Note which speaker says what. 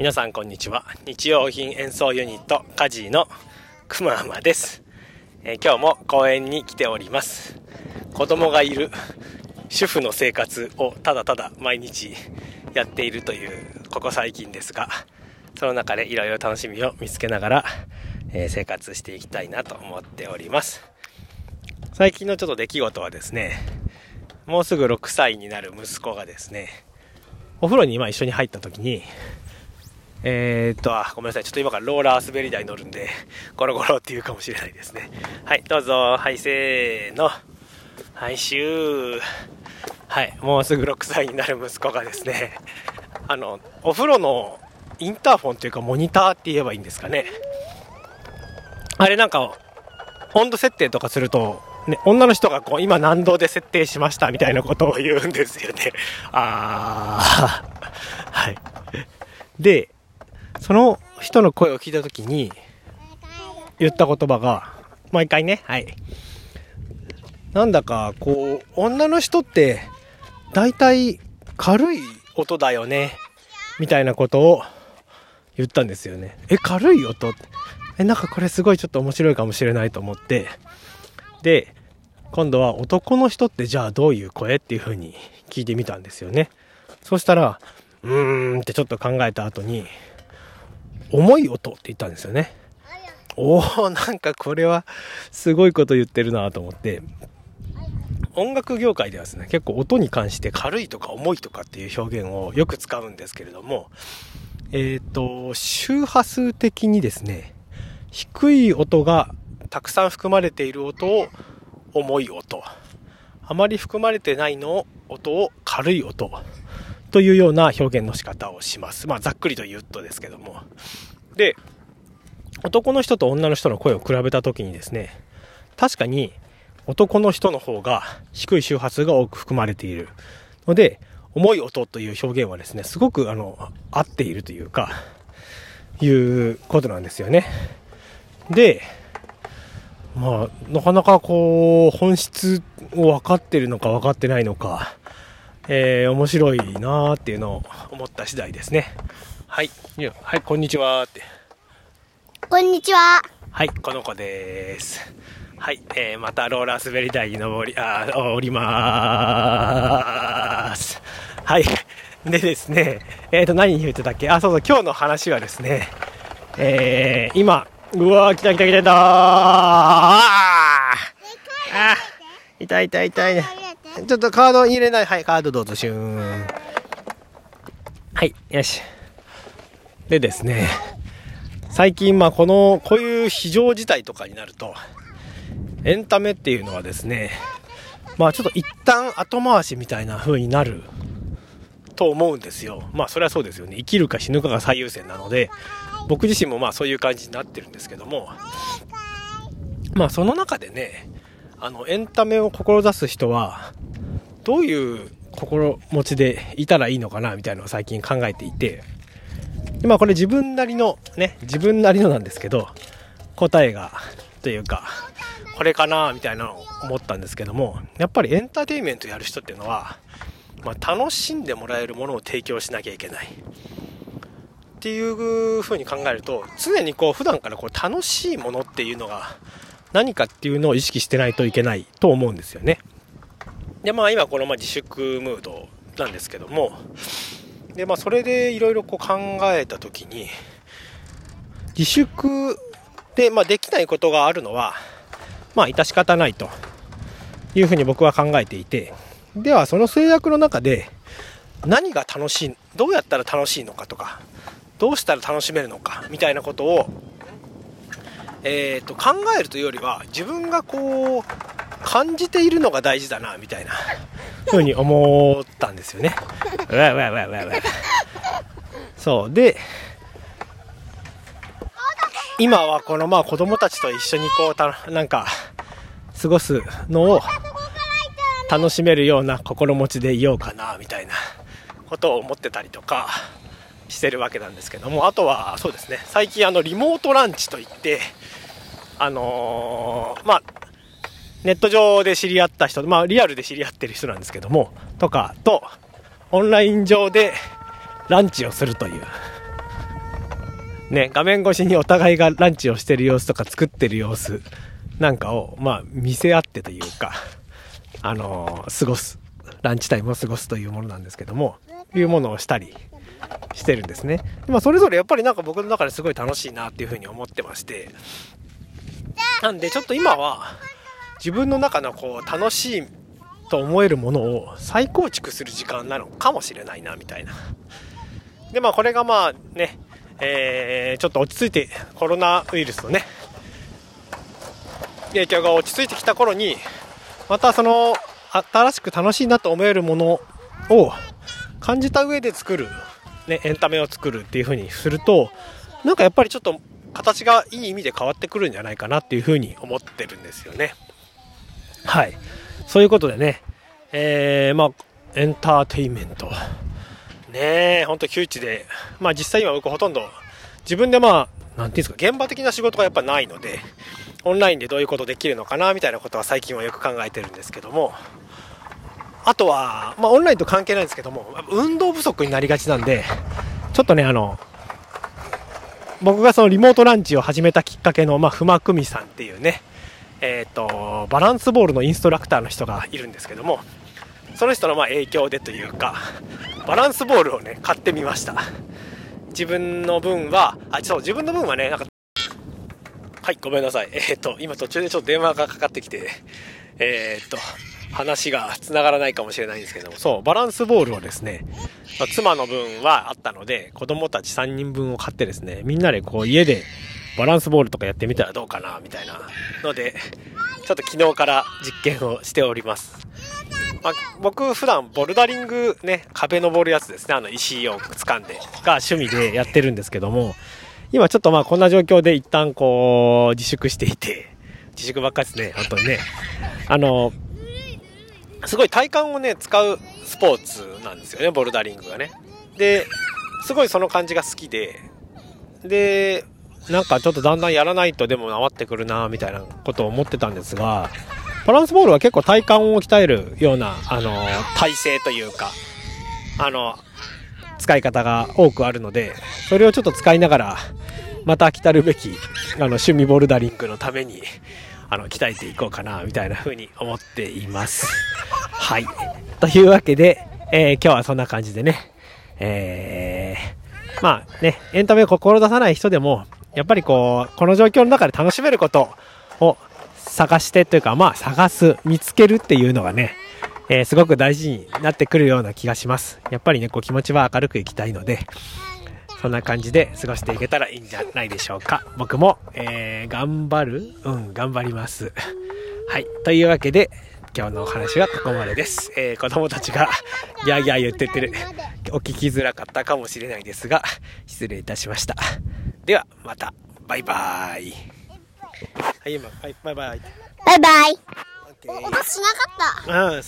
Speaker 1: 皆さんこんにちは。日用品演奏ユニットカジーのくままです、えー、今日も公園に来ております。子供がいる主婦の生活をただただ毎日やっているというここ最近ですがその中でいろいろ楽しみを見つけながら、えー、生活していきたいなと思っております。最近のちょっと出来事はですねもうすぐ6歳になる息子がですねお風呂に今一緒に入った時にえー、っと、あ、ごめんなさい。ちょっと今からローラー滑り台乗るんで、ゴロゴロって言うかもしれないですね。はい、どうぞ。はい、せーの。はい、シュー。はい、もうすぐ6歳になる息子がですね、あの、お風呂のインターフォンというかモニターって言えばいいんですかね。あれなんか、温度設定とかすると、ね、女の人がこう今何度で設定しましたみたいなことを言うんですよね。あー。はい。で、その人の声を聞いた時に言った言葉が、もう一回ね、はい。なんだか、こう、女の人って、大体軽い音だよね、みたいなことを言ったんですよね。え、軽い音？え、なんかこれすごいちょっと面白いかもしれないと思って、で、今度は男の人ってじゃあどういう声？っていう風に聞いてみたんですよね。そしたら、うーんってちょっと考えた後に、重い音って言ったんですよね。おおなんかこれはすごいこと言ってるなと思って、音楽業界ではですね、結構音に関して軽いとか重いとかっていう表現をよく使うんですけれども、えっ、ー、と、周波数的にですね、低い音がたくさん含まれている音を重い音、あまり含まれてないの音を軽い音。というような表現の仕方をします。まあ、ざっくりと言うとですけども。で、男の人と女の人の声を比べた時にですね、確かに男の人の方が低い周波数が多く含まれているので、重い音という表現はですね、すごくあの、合っているというか、いうことなんですよね。で、まあ、なかなかこう、本質を分かってるのか分かってないのか、えー、面白いなーっていうのを思った次第ですね。はい。はい、こんにちはって。
Speaker 2: こんにちは。
Speaker 1: はい、この子です。はい、えー、またローラー滑り台に登り、あ、降りまーす。はい。でですね、えっ、ー、と、何言ってたっけ？あ、そうそう、今日の話はですね、えー、今、うわー、来た来た来た来たーあー痛い痛い痛いね。ちょっとカード入れない。はい、カードどうぞ、シューン。はい、よし。でですね、最近、まあ、この、こういう非常事態とかになると、エンタメっていうのはですね、まあ、ちょっと一旦後回しみたいな風になると思うんですよ。まあ、それはそうですよね。生きるか死ぬかが最優先なので、僕自身もまあ、そういう感じになってるんですけども、まあ、その中でね、あの、エンタメを志す人は、どういう心持ちでいたらいいのかなみたいなのを最近考えていて、でまあこれ自分なりの、ね、自分なりのなんですけど、答えが、というか、これかなみたいなのを思ったんですけども、やっぱりエンターテインメントやる人っていうのは、まあ、楽しんでもらえるものを提供しなきゃいけない。っていう風に考えると、常にこう普段からこう楽しいものっていうのが何かっていうのを意識してないといけないと思うんですよね。で、まあ今このま自粛ムードなんですけども、で、まあそれでいろいろこう考えた時に、自粛で、まあ、できないことがあるのは、まあ致し方ないというふうに僕は考えていて、ではその制約の中で何が楽しい、どうやったら楽しいのかとか、どうしたら楽しめるのかみたいなことをえーと、考えるというよりは自分がこう感じているのが大事だなみたいな。ふうに思ったんですよね。うわうわうわわわそう。で今はこのまあ子供たちと一緒にこうたなんか過ごすのを楽しめるような心持ちでいようかなみたいなことを思ってたりとかしてるわけなんですけども。あとはそうですね。最近あのリモートランチといってあのー、まあ、ネット上で知り合った人、まあ、リアルで知り合ってる人なんですけども、とかと、オンライン上でランチをするというね、画面越しにお互いがランチをしてる様子とか作ってる様子なんかを、まあ、見せ合ってというか、あのー過ごす、ランチタイムを過ごすというものなんですけども、いうものをしたりしてるんですね。まあ、それぞれやっぱりなんか僕の中ですごい楽しいなっていうふうに思ってまして、なんでちょっと今は、自分の中のこう、楽しいと思えるものを再構築する時間なのかもしれないな、みたいな。で、まあ、これがまあね、えーちょっと落ち着いて、コロナウイルスのね、影響が落ち着いてきた頃に、またその、新しく楽しいなと思えるものを感じた上で作る、ね、エンタメを作るっていう風にすると、なんかやっぱりちょっと形がいい意味で変わってくるんじゃないかなっていう風に思ってるんですよね。はい。そういうことでね、えー、まあ、エンターテインメント。ねえ、ほんと窮地で、まあ実際今僕ほとんど自分でまあ、なんていうんですか、現場的な仕事がやっぱないので、オンラインでどういうことできるのかなみたいなことは最近はよく考えてるんですけども、あとは、まあオンラインと関係ないんですけども、運動不足になりがちなんで、ちょっとね、あの、僕がそのリモートランチを始めたきっかけの、まあ、ふまくみさんっていうね、えっ、と、バランスボールのインストラクターの人がいるんですけども、その人のまあ影響でというか、バランスボールをね、買ってみました。自分の分は、あ、そう、自分の分はね、なんか、はい、ごめんなさい。えっ、と、今途中でちょっと電話がかかってきて、えっ、と、話が繋がらないかもしれないんですけども、そう、バランスボールをですね、ま妻の分はあったので、子供たち3人分を買ってですね、みんなでこう家でバランスボールとかやってみたらどうかな、みたいなので、ちょっと昨日から実験をしております。まあ、僕普段ボルダリングね、壁登るやつですね、あの石を掴んで、が趣味でやってるんですけども、今ちょっとまあこんな状況で一旦こう自粛していて、自粛ばっかりですね、本当にね。あの、すごい体幹をね、使うスポーツなんですよね、ボルダリングがね。で、すごいその感じが好きで、で、なんかちょっとだんだんやらないとでも治ってくるな、みたいなことを思ってたんですが、バランスボールは結構体幹を鍛えるような、あの、体勢というか、あの、使い方が多くあるので、それをちょっと使いながら、また来たるべき、あの、趣味ボルダリングのために、あの、鍛えていこうかな、みたいな風に思っています。はい。というわけで、えー今日はそんな感じでね、えー、まあね、エンタメを志さない人でも、やっぱりこう、この状況の中で楽しめることを探してというか、まあ探す、見つけるっていうのがね、えーすごく大事になってくるような気がします。やっぱりね、こう気持ちは明るくいきたいので、そんな感じで過ごしていけたらいいんじゃないでしょうか。僕も、えー頑張る？うん、頑張ります。はい。というわけで、今日のお話はここまでです。えー子供たちがギャーギャー言ってってる。お聞きづらかったかもしれないですが、失礼いたしました。では、また。バイバイ。はい、今、はい、バイバイ。
Speaker 2: バイバイ。
Speaker 1: オッケー
Speaker 2: 音しなかった。
Speaker 1: うん